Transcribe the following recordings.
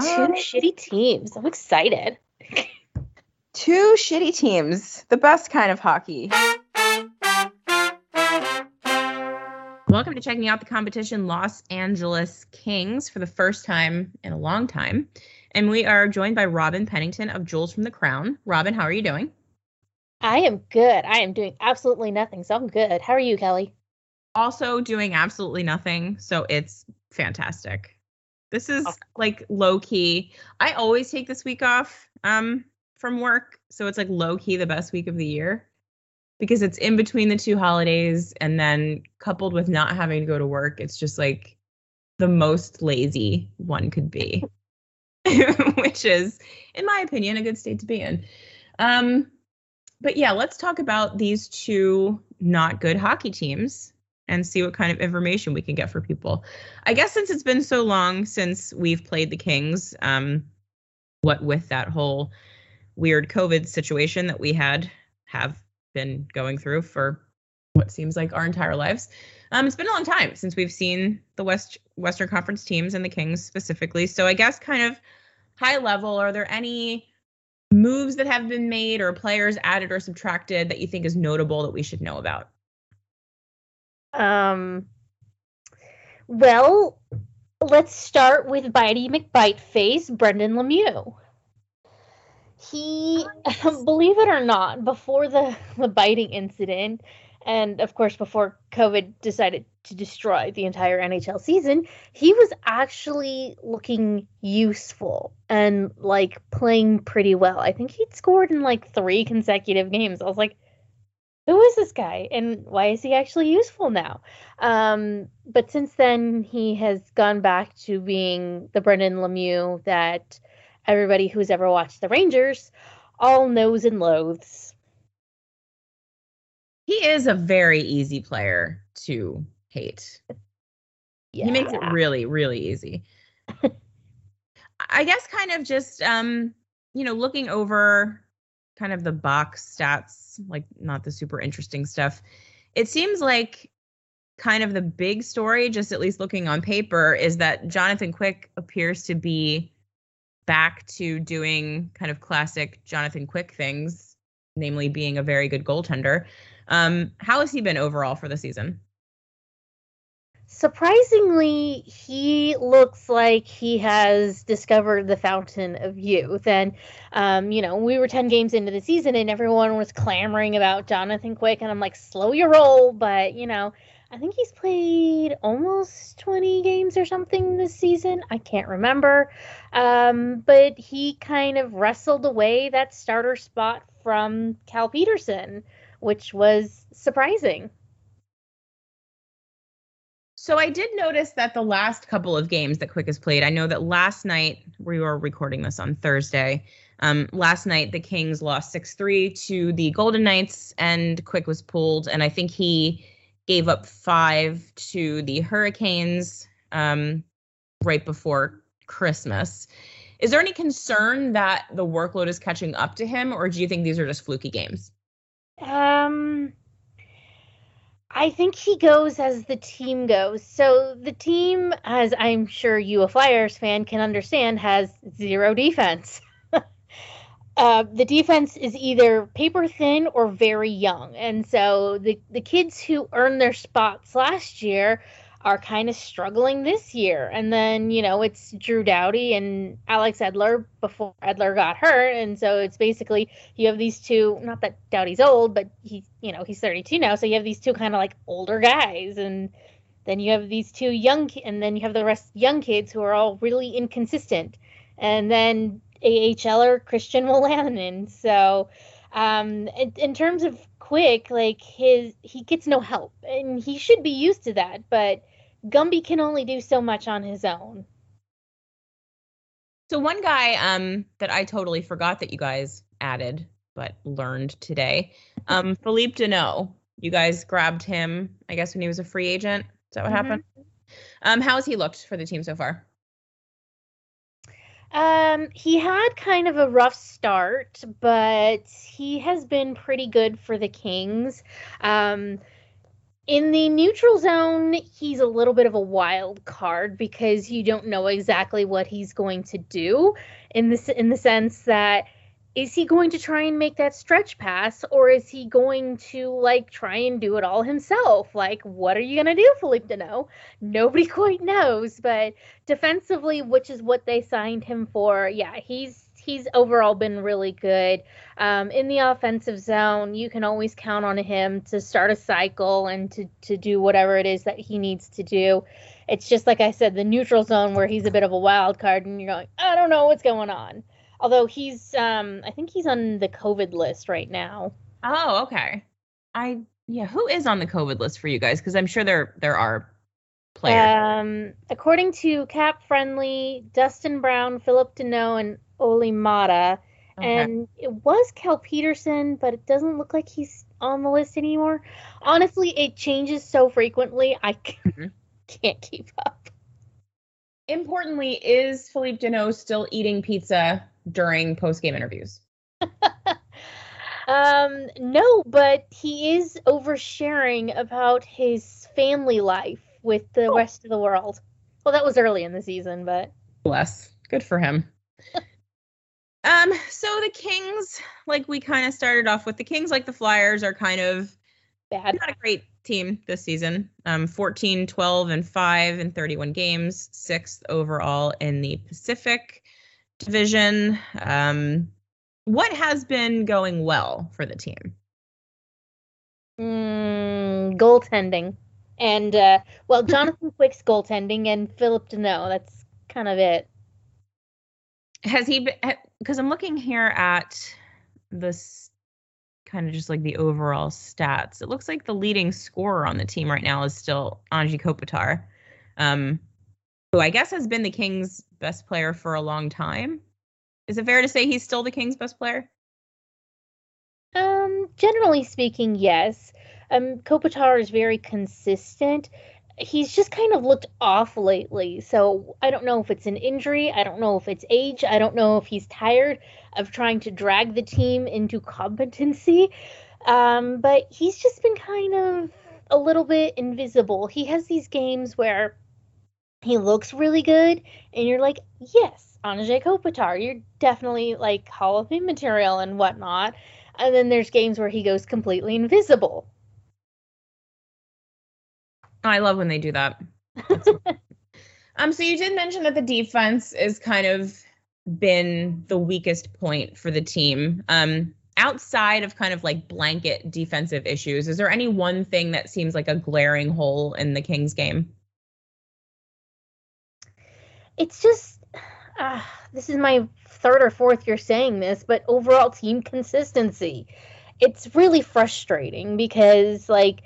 Two Um, shitty teams. I'm excited. two shitty teams. The best kind of hockey. Welcome to checking out the competition Los Angeles Kings for the first time in a long time. And we are joined by Robyn Pennington of Jewels from the Crown. Robyn, how are you doing? I am good. I am doing absolutely nothing, so I'm good. How are you, Kelly? Also doing absolutely nothing, so it's fantastic. This is like low key. I always take this week off um from work, so it's like low key the best week of the year because it's in between the two holidays and then coupled with not having to go to work, it's just like the most lazy one could be. Which is in my opinion a good state to be in. Um but yeah, let's talk about these two not good hockey teams and see what kind of information we can get for people. I guess since it's been so long since we've played the Kings, um, what with that whole weird COVID situation that we had have been going through for what seems like our entire lives. Um, it's been a long time since we've seen the West Western Conference teams and the Kings specifically. So I guess kind of high level, are there any moves that have been made or players added or subtracted that you think is notable that we should know about? Um, well, let's start with Bitey McBiteface, Brendan Lemieux. He, believe it or not, before the, the biting incident, and of course before COVID decided to destroy the entire NHL season, he was actually looking useful and like playing pretty well. I think he'd scored in like three consecutive games. I was like, who is this guy and why is he actually useful now? Um, but since then, he has gone back to being the Brendan Lemieux that everybody who's ever watched the Rangers all knows and loathes. He is a very easy player to hate. Yeah. He makes it really, really easy. I guess kind of just um, you know, looking over kind of the box stats, like not the super interesting stuff. It seems like kind of the big story, just at least looking on paper, is that Jonathan Quick appears to be back to doing kind of classic Jonathan Quick things, namely being a very good goaltender. Um, how has he been overall for the season? Surprisingly, he looks like he has discovered the fountain of youth. And, um, you know, we were 10 games into the season and everyone was clamoring about Jonathan Quick. And I'm like, slow your roll. But, you know, I think he's played almost 20 games or something this season. I can't remember. Um, but he kind of wrestled away that starter spot from Cal Petersen, which was surprising. So I did notice that the last couple of games that Quick has played, I know that last night we were recording this on Thursday. Um, last night the Kings lost six three to the Golden Knights, and Quick was pulled, and I think he gave up five to the Hurricanes um, right before Christmas. Is there any concern that the workload is catching up to him, or do you think these are just fluky games? Um, I think he goes as the team goes. So the team, as I'm sure you, a Flyers fan, can understand, has zero defense. uh, the defense is either paper thin or very young, and so the the kids who earned their spots last year are kind of struggling this year. And then, you know, it's Drew Doughty and Alex Edler before Edler got hurt. And so it's basically you have these two, not that Doughty's old, but he, you know, he's 32 now. So you have these two kind of like older guys. And then you have these two young, and then you have the rest young kids who are all really inconsistent. And then AHLer Christian Wolanin. So, um, in, in terms of quick, like his, he gets no help, and he should be used to that. But Gumby can only do so much on his own. So one guy um that I totally forgot that you guys added but learned today, um Philippe Danault. You guys grabbed him, I guess, when he was a free agent. Is that what Mhm. happened? Um, how has he looked for the team so far? Um, he had kind of a rough start, but he has been pretty good for the Kings. Um, in the neutral zone, he's a little bit of a wild card because you don't know exactly what he's going to do in this in the sense that is he going to try and make that stretch pass or is he going to like try and do it all himself? Like what are you going to do, Philippe Danault? Nobody quite knows, but defensively, which is what they signed him for, yeah, he's he's overall been really good. Um, in the offensive zone, you can always count on him to start a cycle and to to do whatever it is that he needs to do. It's just like I said, the neutral zone where he's a bit of a wild card, and you're going, I don't know what's going on. Although he's, um, I think he's on the COVID list right now. Oh, okay. I yeah, who is on the COVID list for you guys? Because I'm sure there there are players. Um, according to Cap Friendly, Dustin Brown, Philip Danault, and Olli Maatta. Okay. And it was Cal Petersen, but it doesn't look like he's on the list anymore. Honestly, it changes so frequently, I c- Mhm. can't keep up. Importantly, is Philippe Danault still eating pizza during post game interviews? Um, no, but he is oversharing about his family life with the Oh. rest of the world. Well, that was early in the season, but Bless. Good for him. um, so the Kings, like we kind of started off with, the Kings, like the Flyers, are kind of bad. not a great team this season. Um, 14, 12, and 5 in 31 games, sixth overall in the Pacific Division. Um, what has been going well for the team? Mm, goaltending. And, uh, well, Jonathan Quick's goaltending and Philip Danault. That's kind of it. Has he because I'm looking here at this kind of just like the overall stats. It looks like the leading scorer on the team right now is still Anze Kopitar, um, who I guess has been the Kings' best player for a long time. Is it fair to say he's still the Kings' best player? Um, generally speaking, yes. Um, Kopitar is very consistent. He's just kind of looked off lately. So I don't know if it's an injury. I don't know if it's age. I don't know if he's tired of trying to drag the team into competency. Um, but he's just been kind of a little bit invisible. He has these games where he looks really good, and you're like, yes, Anze Kopitar, you're definitely like Hall of Fame material and whatnot. And then there's games where he goes completely invisible. Oh, I love when they do that. um, so you did mention that the defense is kind of been the weakest point for the team. Um, outside of kind of like blanket defensive issues, is there any one thing that seems like a glaring hole in the Kings game? It's just, uh, this is my third or fourth year saying this, but overall team consistency. It's really frustrating because, like,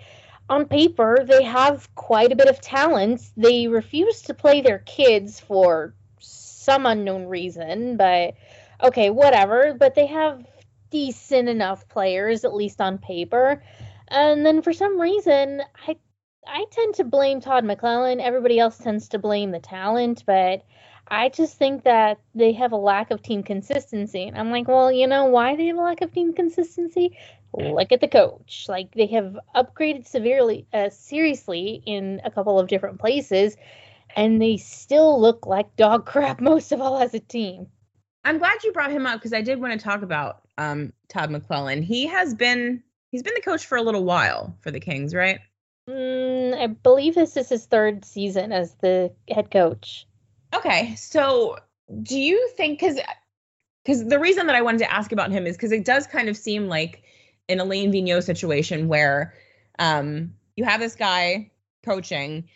on paper, they have quite a bit of talent. They refuse to play their kids for some unknown reason, but okay, whatever. But they have decent enough players, at least on paper. And then for some reason, I I tend to blame Todd McLellan. Everybody else tends to blame the talent, but I just think that they have a lack of team consistency. And I'm like, well, you know why they have a lack of team consistency? Look at the coach. Like they have upgraded severely, uh, seriously in a couple of different places, and they still look like dog crap most of all as a team. I'm glad you brought him up because I did want to talk about um, Todd McLellan. He has been he's been the coach for a little while for the Kings, right? Mm, I believe this is his third season as the head coach. Okay, so do you think because because the reason that I wanted to ask about him is because it does kind of seem like an Alain Vigneault situation where um, you have this guy coaching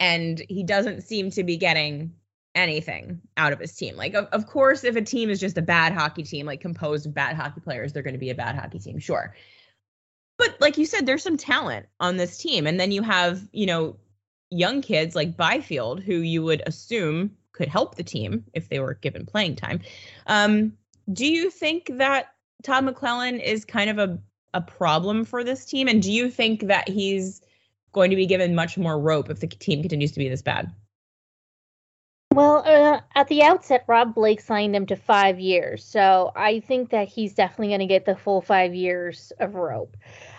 and he doesn't seem to be getting anything out of his team. Like, of, of course, if a team is just a bad hockey team, like composed of bad hockey players, they're going to be a bad hockey team, sure. But like you said, there's some talent on this team. And then you have, you know, young kids like Byfield, who you would assume could help the team if they were given playing time. Um, do you think that Todd McLellan is kind of a, a problem for this team? And do you think that he's going to be given much more rope if the team continues to be this bad? Well, uh, at the outset, Rob Blake signed him to five years. So I think that he's definitely going to get the full five years of rope.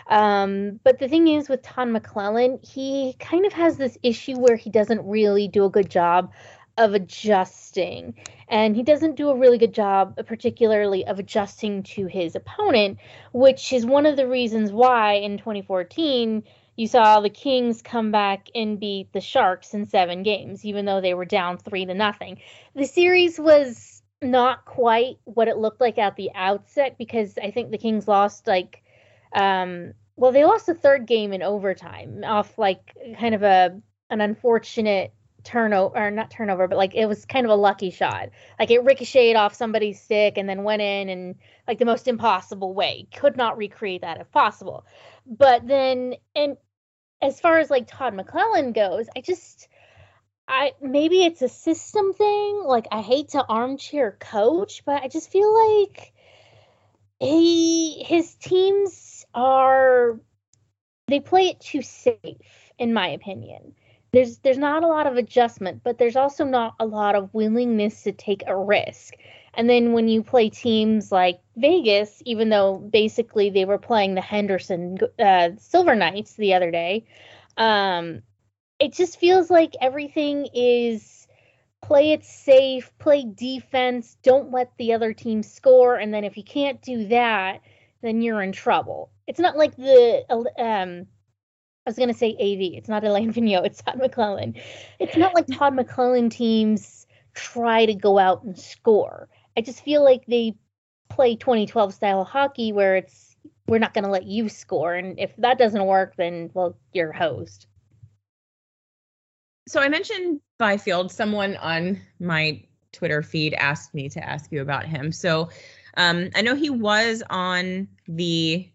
Um, but the thing is with Todd McLellan, he kind of has this issue where he doesn't really do a good job of adjusting. And he doesn't do a really good job, particularly of adjusting to his opponent, which is one of the reasons why in 2014 you saw the Kings come back and beat the Sharks in seven games, even though they were down three to nothing. The series was not quite what it looked like at the outset because I think the Kings lost like um well they lost the third game in overtime off like kind of a an unfortunate turnover or not turnover, but like it was kind of a lucky shot. Like it ricocheted off somebody's stick and then went in and like the most impossible way. Could not recreate that if possible. But then and as far as like Todd McLellan goes, I just I maybe it's a system thing. Like I hate to armchair coach, but I just feel like he his teams are they play it too safe in my opinion there's there's not a lot of adjustment, but there's also not a lot of willingness to take a risk. And then when you play teams like Vegas, even though basically they were playing the Henderson uh, Silver Knights the other day, um, it just feels like everything is play it safe, play defense, don't let the other team score, and then if you can't do that, then you're in trouble. It's not like the um, I was going to say AV. It's not Alain Vigneault. It's Todd McLellan. It's not like Todd McLellan teams try to go out and score. I just feel like they play 2012 style hockey where it's we're not going to let you score, and if that doesn't work, then well, you're host. So I mentioned Byfield. Someone on my Twitter feed asked me to ask you about him. So um, I know he was on the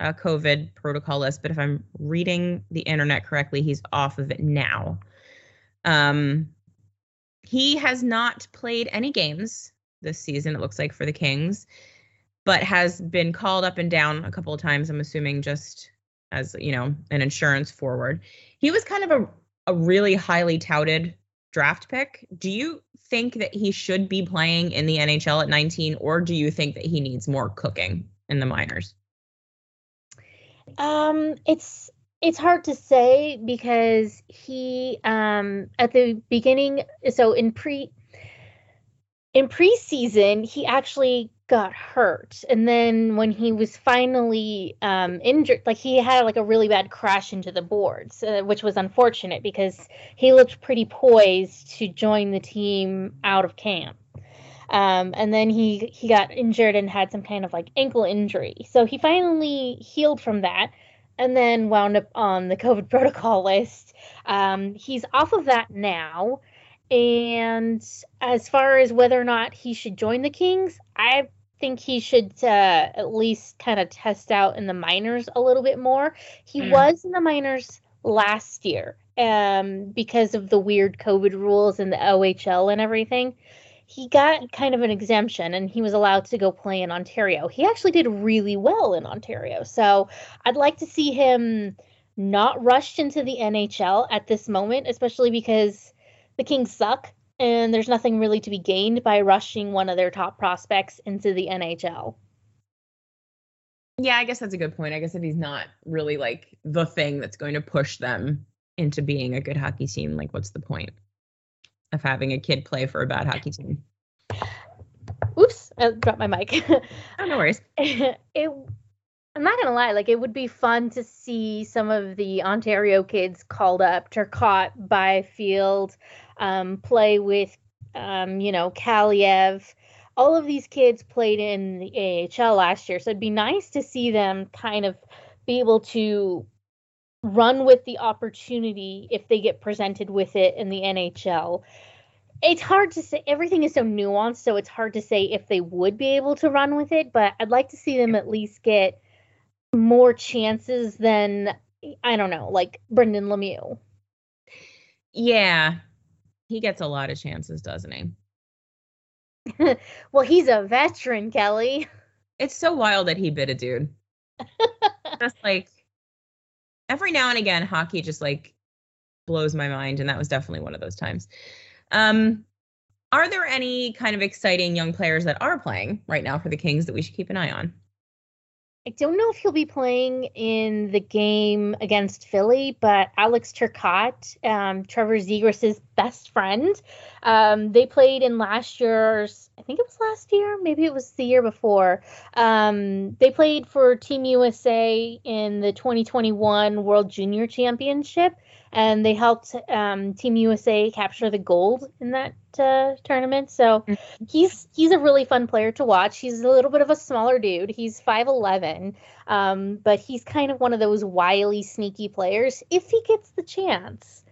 uh, COVID protocol list, but if I'm reading the internet correctly, he's off of it now. Um, he has not played any games this season, it looks like, for the Kings, but has been called up and down a couple of times, I'm assuming just as, you know, an insurance forward. He was kind of a, a really highly touted draft pick. Do you think that he should be playing in the NHL at 19, or do you think that he needs more cooking in the minors? Um, it's it's hard to say because he um at the beginning so in pre in preseason he actually got hurt. And then when he was finally um injured like he had like a really bad crash into the boards uh, which was unfortunate because he looked pretty poised to join the team out of camp um, and then he he got injured and had some kind of like ankle injury. So he finally healed from that, and then wound up on the COVID protocol list. Um, he's off of that now. And as far as whether or not he should join the Kings, I think he should uh, at least kind of test out in the minors a little bit more. He mm. was in the minors last year um, because of the weird COVID rules and the OHL and everything he got kind of an exemption and he was allowed to go play in Ontario. He actually did really well in Ontario. So I'd like to see him not rushed into the NHL at this moment, especially because the Kings suck and there's nothing really to be gained by rushing one of their top prospects into the NHL. Yeah, I guess that's a good point. I guess if he's not really like the thing that's going to push them into being a good hockey team, like what's the point? Of having a kid play for a bad hockey team. Oops, I dropped my mic. oh, no worries. it I'm not gonna lie, like it would be fun to see some of the Ontario kids called up, Turcotte, Byfield, um, play with, um, you know, Kaliyev. All of these kids played in the AHL last year, so it'd be nice to see them kind of be able to run with the opportunity if they get presented with it in the NHL. It's hard to say. Everything is so nuanced, so it's hard to say if they would be able to run with it. But I'd like to see them at least get more chances than I don't know, like Brendan Lemieux. Yeah, he gets a lot of chances, doesn't he? well, he's a veteran, Kelly. It's so wild that he bit a dude. just like every now and again, hockey just like blows my mind, and that was definitely one of those times. Um, are there any kind of exciting young players that are playing right now for the Kings that we should keep an eye on? I don't know if he'll be playing in the game against Philly, but Alex Turcotte, um, Trevor Zegras' best friend, um, they played in last year's, I think it was last year, maybe it was the year before. Um, they played for Team USA in the 2021 World Junior Championship and they helped um, Team USA capture the gold in that uh, tournament. So mm-hmm. he's he's a really fun player to watch. He's a little bit of a smaller dude. He's five eleven, um, but he's kind of one of those wily, sneaky players if he gets the chance.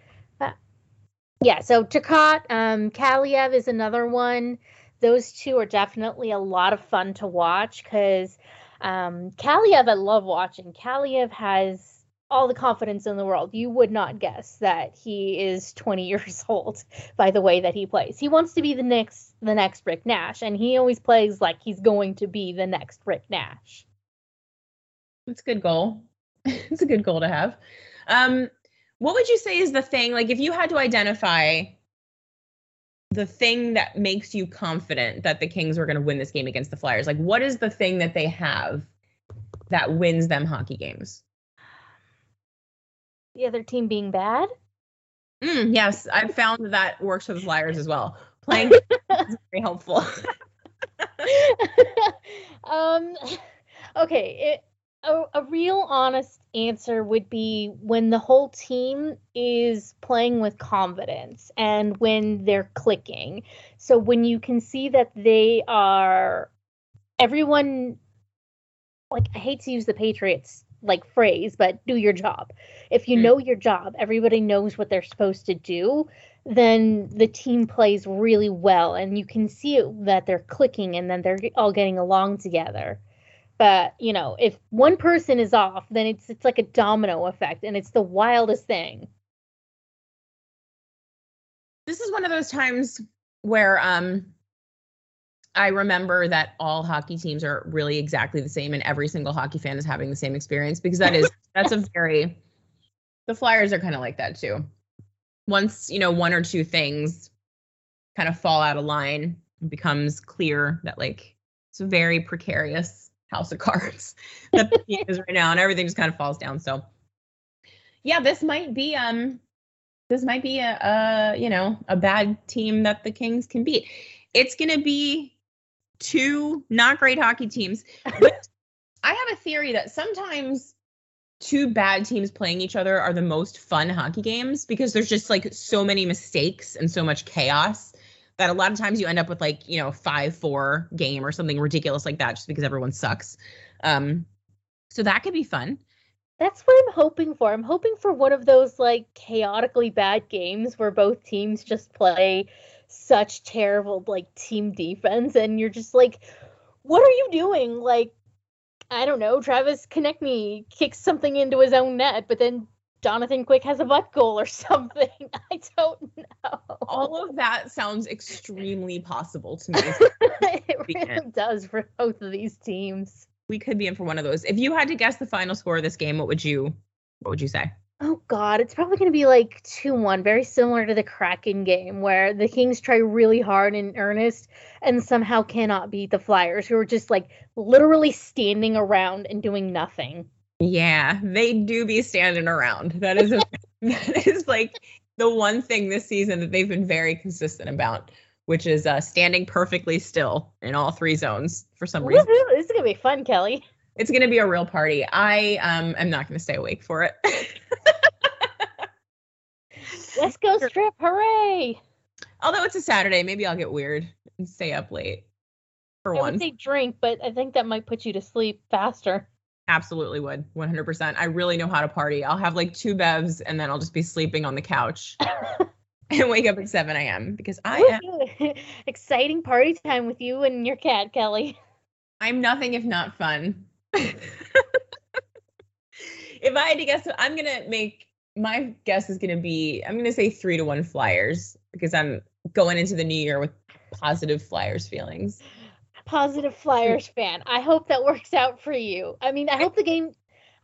Yeah. So Turcotte, um, Kaliyev is another one. Those two are definitely a lot of fun to watch because um, Kaliyev, I love watching. Kaliyev has all the confidence in the world. You would not guess that he is 20 years old by the way that he plays. He wants to be the next the next Rick Nash and he always plays like he's going to be the next Rick Nash. It's a good goal. it's a good goal to have. Um what would you say is the thing like if you had to identify the thing that makes you confident that the Kings are going to win this game against the Flyers? Like what is the thing that they have that wins them hockey games? the other team being bad? Mm, yes, I've found that that works for the Flyers as well. Playing is very helpful. um, okay, it, a, a real honest answer would be when the whole team is playing with confidence and when they're clicking. So when you can see that they are everyone like I hate to use the Patriots like phrase, but do your job. If you mm. know your job, everybody knows what they're supposed to do, then the team plays really well and you can see it, that they're clicking and then they're all getting along together. But, you know, if one person is off, then it's it's like a domino effect and it's the wildest thing. This is one of those times where um I remember that all hockey teams are really exactly the same and every single hockey fan is having the same experience because that is that's a very the Flyers are kind of like that too. Once, you know, one or two things kind of fall out of line, it becomes clear that like it's a very precarious house of cards that the team is right now and everything just kind of falls down. So yeah, this might be um this might be a, a you know a bad team that the Kings can beat. It's gonna be two not great hockey teams. But I have a theory that sometimes two bad teams playing each other are the most fun hockey games because there's just like so many mistakes and so much chaos that a lot of times you end up with like, you know, 5-4 game or something ridiculous like that just because everyone sucks. Um so that could be fun. That's what I'm hoping for. I'm hoping for one of those like chaotically bad games where both teams just play such terrible like team defense and you're just like what are you doing like i don't know travis konecny kicks something into his own net but then jonathan quick has a butt goal or something. I don't know. all of that sounds extremely possible to me. It really does for both of these teams. We could be in for one of those. If you had to guess the final score of this game what would you what would you say? Oh God, it's probably going to be like two one, very similar to the Kraken game where the Kings try really hard in earnest and somehow cannot beat the Flyers, who are just like literally standing around and doing nothing. Yeah, they do be standing around. That is a, that is like the one thing this season that they've been very consistent about, which is uh, standing perfectly still in all three zones for some reason. This is gonna be fun, Kelly. It's gonna be a real party. I um am not gonna stay awake for it. Let's go strip! Hooray! Although it's a Saturday, maybe I'll get weird and stay up late for I one. would say drink, but I think that might put you to sleep faster. Absolutely would. 100%. I really know how to party. I'll have like two bevs and then I'll just be sleeping on the couch and wake up at 7 a.m. because I am. Exciting party time with you and your cat, Kelly. I'm nothing if not fun. if I had to guess, I'm gonna make my guess is gonna be I'm gonna say three to one Flyers because I'm going into the new year with positive Flyers feelings. Positive Flyers fan. I hope that works out for you. I mean, I hope the game.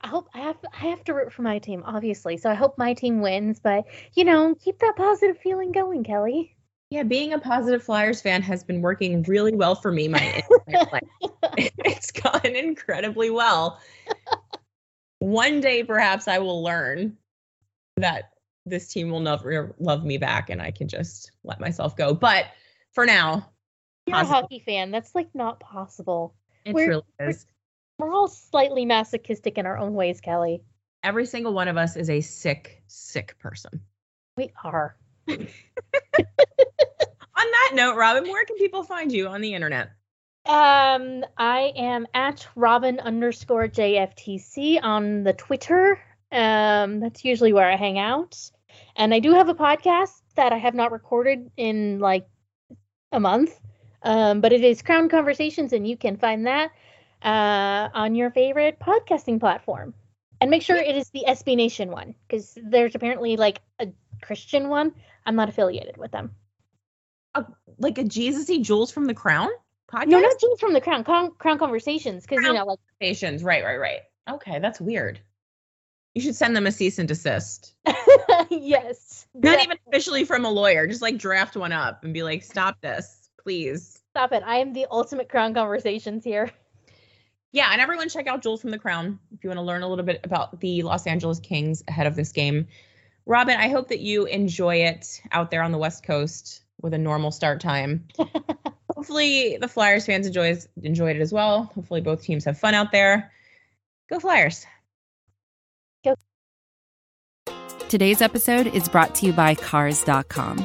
I hope I have I have to root for my team, obviously. So I hope my team wins, but you know, keep that positive feeling going, Kelly. Yeah, being a positive Flyers fan has been working really well for me. My entire life. it's gone incredibly well. One day, perhaps I will learn that this team will never love me back, and I can just let myself go. But for now, You're a hockey fan. That's like not possible. it We're- truly we're- is. We're all slightly masochistic in our own ways, Kelly. Every single one of us is a sick, sick person. We are. On that note, Robyn, where can people find you on the internet? Um, I am at Robyn underscore JFTC on the Twitter. Um, that's usually where I hang out. And I do have a podcast that I have not recorded in like a month. Um, but it is Crown Conversations, and you can find that uh, on your favorite podcasting platform. And make sure it is the SB Nation one, because there's apparently like a Christian one. I'm not affiliated with them. Like a Jesus-y Jewels from the Crown podcast? No, not James from the Crown. Crown, Crown Conversations, because you know, like Stations. Right, right, right. Okay, that's weird. You should send them a cease and desist. yes. Not Yeah, even officially from a lawyer. Just like draft one up and be like, stop this, please. Stop it. I am the ultimate crown conversations here. Yeah, and everyone check out Jewels from the Crown if you want to learn a little bit about the Los Angeles Kings ahead of this game. Robyn, I hope that you enjoy it out there on the West Coast with a normal start time. Hopefully the Flyers fans enjoys enjoyed it as well. Hopefully both teams have fun out there. Go Flyers. Go. Today's episode is brought to you by Cars.com.